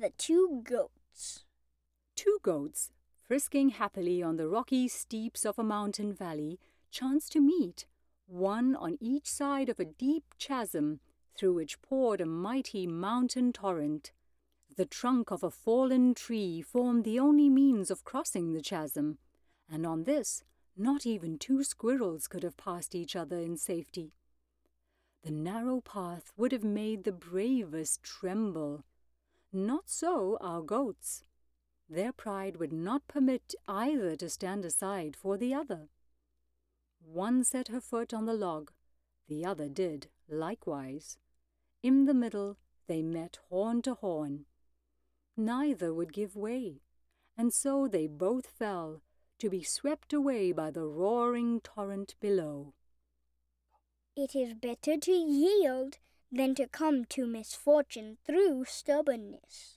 The Two Goats Two goats, frisking happily on the rocky steeps of a mountain valley, chanced to meet, one on each side of a deep chasm through which poured a mighty mountain torrent. The trunk of a fallen tree formed the only means of crossing the chasm, and on this not even two squirrels could have passed each other in safety. The narrow path would have made the bravest tremble. Not so our goats. Their pride would not permit either to stand aside for the other. One set her foot on the log, the other did likewise. In the middle they met horn to horn. Neither would give way, and so they both fell, to be swept away by the roaring torrent below. It is better to yield than to come to misfortune through stubbornness.